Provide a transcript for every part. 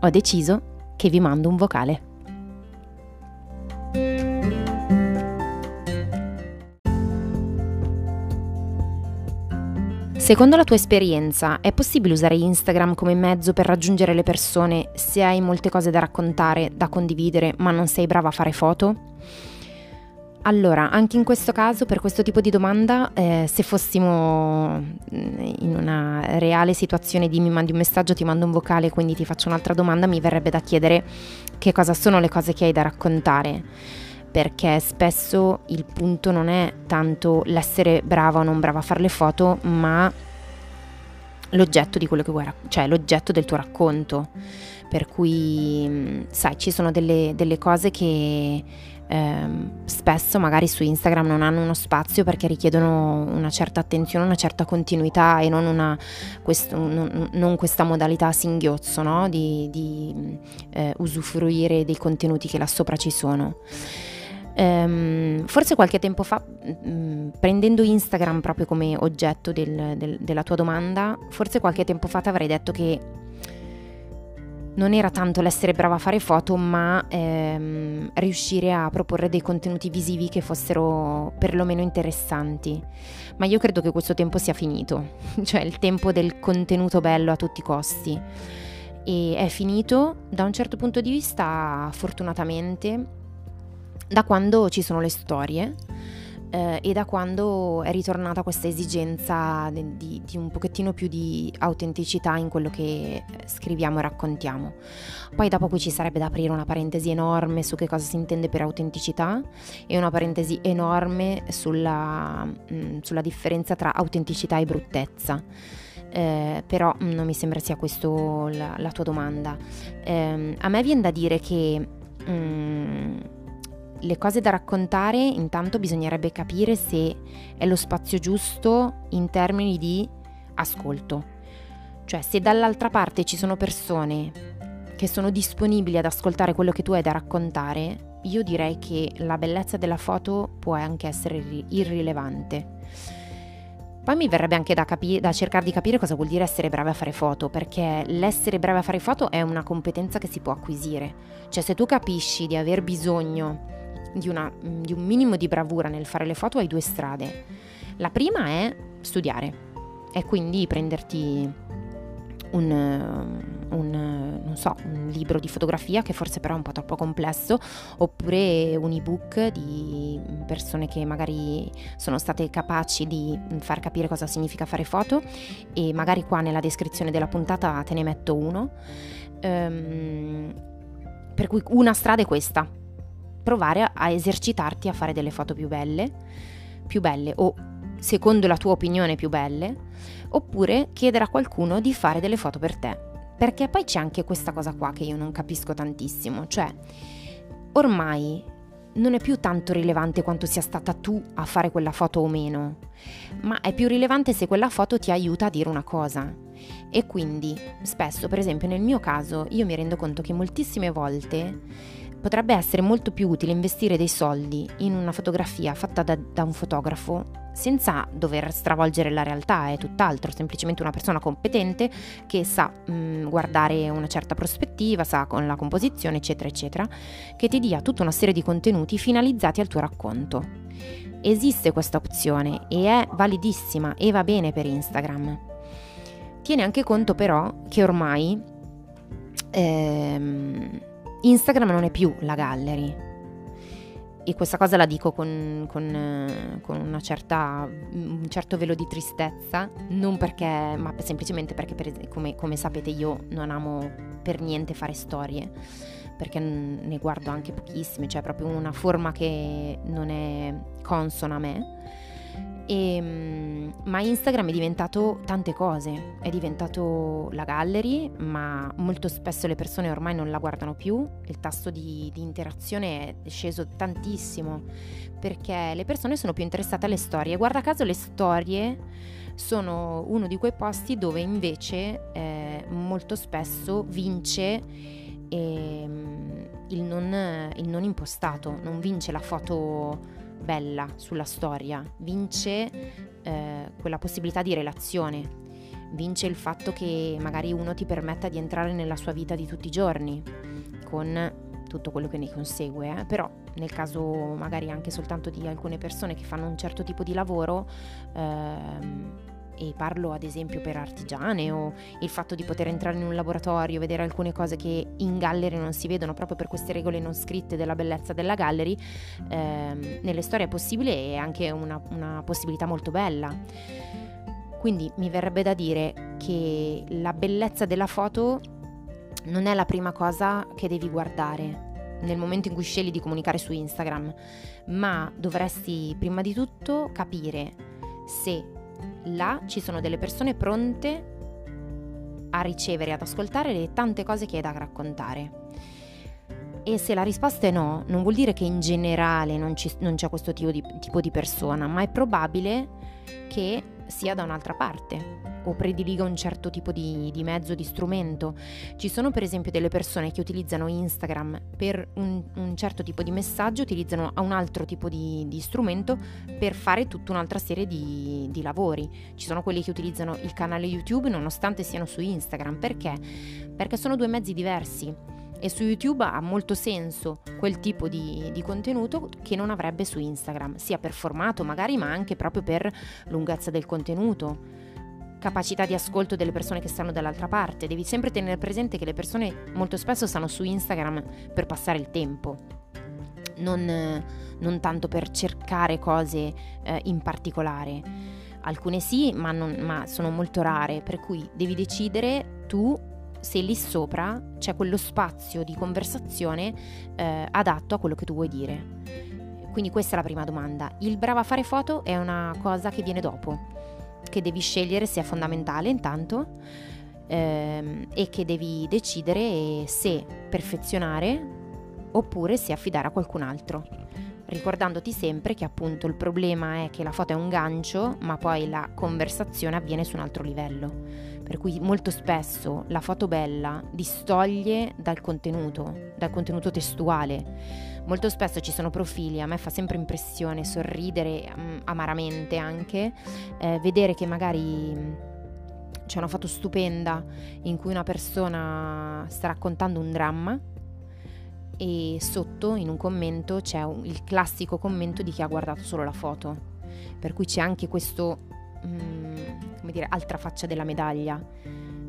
ho deciso che vi mando un vocale. Secondo la tua esperienza, è possibile usare Instagram come mezzo per raggiungere le persone se hai molte cose da raccontare, da condividere, ma non sei brava a fare foto? Allora, anche in questo caso, per questo tipo di domanda, eh, se fossimo mm, in una reale situazione di mi mandi un messaggio, ti mando un vocale, quindi ti faccio un'altra domanda, mi verrebbe da chiedere che cosa sono le cose che hai da raccontare. Perché spesso il punto non è tanto l'essere brava o non brava a fare le foto, ma l'oggetto di quello che vuoi, rac- cioè l'oggetto del tuo racconto. Per cui, mm, sai, ci sono delle, delle cose che ehm, spesso magari su Instagram non hanno uno spazio perché richiedono una certa attenzione, una certa continuità e non, una, questo, non, non questa modalità singhiozzo no? di, di eh, usufruire dei contenuti che là sopra ci sono. Um, forse qualche tempo fa, um, prendendo Instagram proprio come oggetto del, del, della tua domanda, forse qualche tempo fa ti avrei detto che non era tanto l'essere brava a fare foto, ma ehm, riuscire a proporre dei contenuti visivi che fossero perlomeno interessanti. Ma io credo che questo tempo sia finito, cioè il tempo del contenuto bello a tutti i costi. E è finito da un certo punto di vista, fortunatamente, da quando ci sono le storie eh, e da quando è ritornata questa esigenza di, di, un pochettino più di autenticità in quello che eh, scriviamo e raccontiamo. Poi dopo qui ci sarebbe da aprire una parentesi enorme su che cosa si intende per autenticità e una parentesi enorme sulla, mh, mm, sulla differenza tra autenticità e bruttezza. Eh, però mm, non mi sembra sia questa la, la, tua domanda. Eh, a me viene da dire che mh, mm, le cose da raccontare intanto bisognerebbe capire se è lo spazio giusto in termini di ascolto. Cioè se dall'altra parte ci sono persone che sono disponibili ad ascoltare quello che tu hai da raccontare, io direi che la bellezza della foto può anche essere irrilevante. Poi mi verrebbe anche da, capi- da, cercare di capire cosa vuol dire essere bravi a fare foto, perché l'essere bravi a fare foto è una competenza che si può acquisire. Cioè se tu capisci di aver bisogno di, una, di un minimo di bravura nel fare le foto hai due strade. La prima è studiare e quindi prenderti un, un, so, un, libro di fotografia che forse però è un po' troppo complesso, oppure un ebook di persone che magari sono state capaci di far capire cosa significa fare foto e magari qua nella descrizione della puntata te ne metto uno. Um, per cui una strada è questa, provare a esercitarti a fare delle foto più belle, più belle o secondo la tua opinione più belle, oppure chiedere a qualcuno di fare delle foto per te. Perché poi c'è anche questa cosa qua che io non capisco tantissimo, cioè ormai non è più tanto rilevante quanto sia stata tu a fare quella foto o meno, ma è più rilevante se quella foto ti aiuta a dire una cosa. E quindi spesso, per esempio nel mio caso, io mi rendo conto che moltissime volte potrebbe essere molto più utile investire dei soldi in una fotografia fatta da, da un fotografo senza dover stravolgere la realtà, è tutt'altro, semplicemente una persona competente che sa mh, mm, guardare una certa prospettiva, sa con la composizione, eccetera, eccetera, che ti dia tutta una serie di contenuti finalizzati al tuo racconto. Esiste questa opzione e è validissima e va bene per Instagram. Tiene anche conto però che ormai ehm, Instagram non è più la gallery. E questa cosa la dico con, con, con certa, un certo velo di tristezza, non perché, ma semplicemente perché, per, come, come sapete, io non amo per niente fare storie, perché ne guardo anche pochissime, cioè proprio una forma che non è consona a me. E, ehm, ma Instagram è diventato tante cose, è diventato la gallery, ma molto spesso le persone ormai non la guardano più, il tasso di, di interazione è sceso tantissimo perché le persone sono più interessate alle storie. Guarda caso le storie sono uno di quei posti dove invece eh, molto spesso vince eh, il, non, il non impostato, non vince la foto bella sulla storia, vince eh, quella possibilità di relazione, vince il fatto che magari uno ti permetta di entrare nella sua vita di tutti i giorni, con tutto quello che ne consegue, eh? però nel caso magari anche soltanto di alcune persone che fanno un certo tipo di lavoro, ehm, e parlo ad esempio per artigiane o il fatto di poter entrare in un laboratorio, vedere alcune cose che in gallery non si vedono proprio per queste regole non scritte della bellezza della gallery, ehm, nelle storie è possibile e anche una, una possibilità molto bella. Quindi mi verrebbe da dire che la bellezza della foto non è la prima cosa che devi guardare nel momento in cui scegli di comunicare su Instagram, ma dovresti prima di tutto capire se là ci sono delle persone pronte a ricevere, ad ascoltare le tante cose che hai da raccontare. E se la risposta è no, non vuol dire che in generale non, ci, non c'è questo tipo di, tipo di persona, ma è probabile che sia da un'altra parte o prediliga un certo tipo di, di, mezzo, di strumento. Ci sono per esempio delle persone che utilizzano Instagram per un, un certo tipo di messaggio, utilizzano un altro tipo di, di, strumento per fare tutta un'altra serie di, di lavori. Ci sono quelli che utilizzano il canale YouTube nonostante siano su Instagram. Perché? Perché sono due mezzi diversi e su YouTube ha molto senso quel tipo di, di, contenuto che non avrebbe su Instagram, sia per formato magari, ma anche proprio per lunghezza del contenuto capacità di ascolto delle persone che stanno dall'altra parte. Devi sempre tenere presente che le persone molto spesso stanno su Instagram per passare il tempo, non, non tanto per cercare cose eh, in particolare. Alcune sì, ma, non, ma sono molto rare, per cui devi decidere tu se lì sopra c'è quello spazio di conversazione eh, adatto a quello che tu vuoi dire. Quindi questa è la prima domanda. Il bravo a fare foto è una cosa che viene dopo che devi scegliere è fondamentale intanto ehm, e che devi decidere se perfezionare oppure se affidare a qualcun altro. Ricordandoti sempre che appunto il problema è che la foto è un gancio, ma poi la conversazione avviene su un altro livello. Per cui molto spesso la foto bella distoglie dal contenuto, dal contenuto testuale Molto spesso ci sono profili, a me fa sempre impressione sorridere um, amaramente anche, eh, vedere che magari mm, c'è una foto stupenda in cui una persona sta raccontando un dramma e sotto in un commento c'è un, il classico commento di chi ha guardato solo la foto. Per cui c'è anche questo, um, come dire, altra faccia della medaglia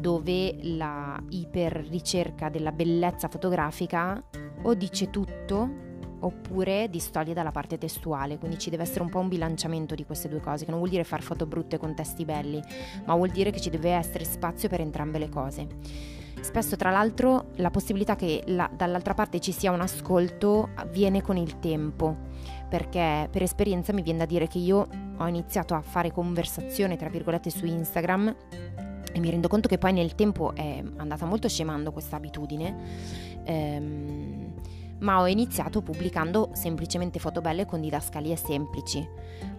dove la iperricerca della bellezza fotografica o dice tutto oppure distoglie dalla parte testuale, quindi ci deve essere un po' un bilanciamento di queste due cose, che non vuol dire far foto brutte con testi belli, ma vuol dire che ci deve essere spazio per entrambe le cose. Spesso tra l'altro la possibilità che la, dall'altra parte ci sia un ascolto avviene con il tempo, perché per esperienza mi viene da dire che io ho iniziato a fare conversazione, tra virgolette, su Instagram e mi rendo conto che poi nel tempo è andata molto scemando questa abitudine. Ehm, ma ho iniziato pubblicando semplicemente foto belle con didascalie semplici.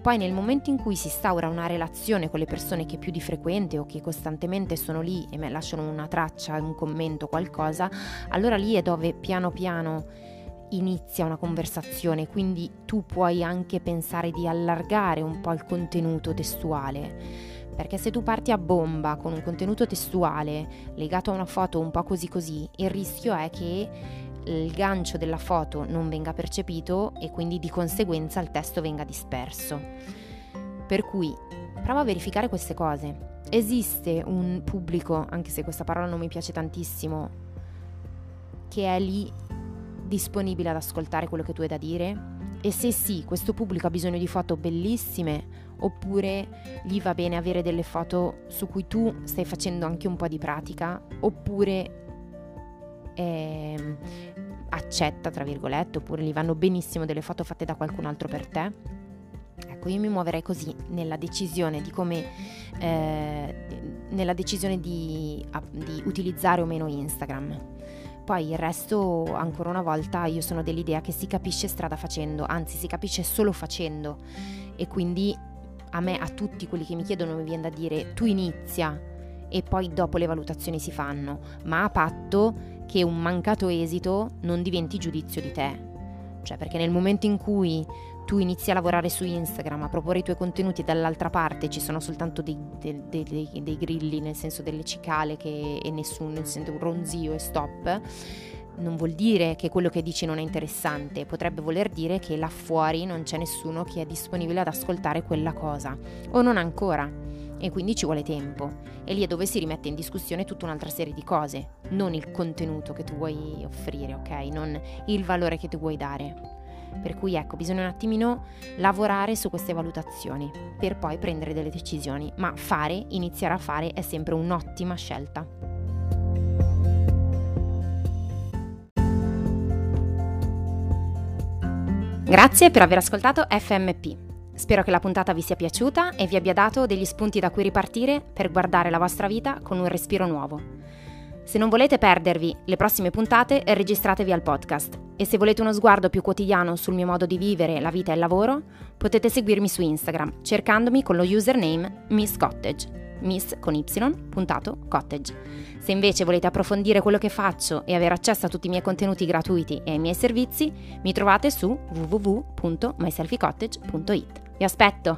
Poi nel momento in cui si instaura una relazione con le persone che più di frequente o che costantemente sono lì e lasciano una traccia, un commento, qualcosa, allora lì è dove piano piano inizia una conversazione, quindi tu puoi anche pensare di allargare un po' il contenuto testuale. Perché se tu parti a bomba con un contenuto testuale legato a una foto un po' così così, il rischio è che il gancio della foto non venga percepito e quindi di conseguenza il testo venga disperso. Per cui prova a verificare queste cose. Esiste un pubblico, anche se questa parola non mi piace tantissimo, che è lì disponibile ad ascoltare quello che tu hai da dire? E se sì, questo pubblico ha bisogno di foto bellissime oppure gli va bene avere delle foto su cui tu stai facendo anche un po' di pratica oppure eh, accetta, tra virgolette, oppure gli vanno benissimo delle foto fatte da qualcun altro per te. Ecco, io mi muoverei così nella decisione di come, eh, nella decisione di, di utilizzare o meno Instagram. Poi il resto, ancora una volta, io sono dell'idea che si capisce strada facendo, anzi si capisce solo facendo. E quindi a me, a tutti quelli che mi chiedono, mi viene da dire tu inizia e poi dopo le valutazioni si fanno, ma a patto che un mancato esito non diventi giudizio di te. Cioè perché nel momento in cui tu inizi a lavorare su Instagram, a proporre i tuoi contenuti e dall'altra parte ci sono soltanto dei, dei, dei, dei grilli, nel senso delle cicale che, e nessuno, nel un ronzio e stop, non vuol dire che quello che dici non è interessante, potrebbe voler dire che là fuori non c'è nessuno che è disponibile ad ascoltare quella cosa, o non ancora, e quindi ci vuole tempo. E lì è dove si rimette in discussione tutta un'altra serie di cose, non il contenuto che tu vuoi offrire, ok? Non il valore che tu vuoi dare. Per cui ecco, bisogna un attimino lavorare su queste valutazioni per poi prendere delle decisioni, ma fare, iniziare a fare è sempre un'ottima scelta. Grazie per aver ascoltato FMP. Spero che la puntata vi sia piaciuta e vi abbia dato degli spunti da cui ripartire per guardare la vostra vita con un respiro nuovo. Se non volete perdervi le prossime puntate, registratevi al podcast e se volete uno sguardo più quotidiano sul mio modo di vivere la vita e il lavoro, potete seguirmi su Instagram cercandomi con lo username Miss Cottage. Miss con y, puntato, cottage. Se invece volete approfondire quello che faccio e avere accesso a tutti i miei contenuti gratuiti e ai miei servizi, mi trovate su www.myselfiecottage.it. Vi aspetto!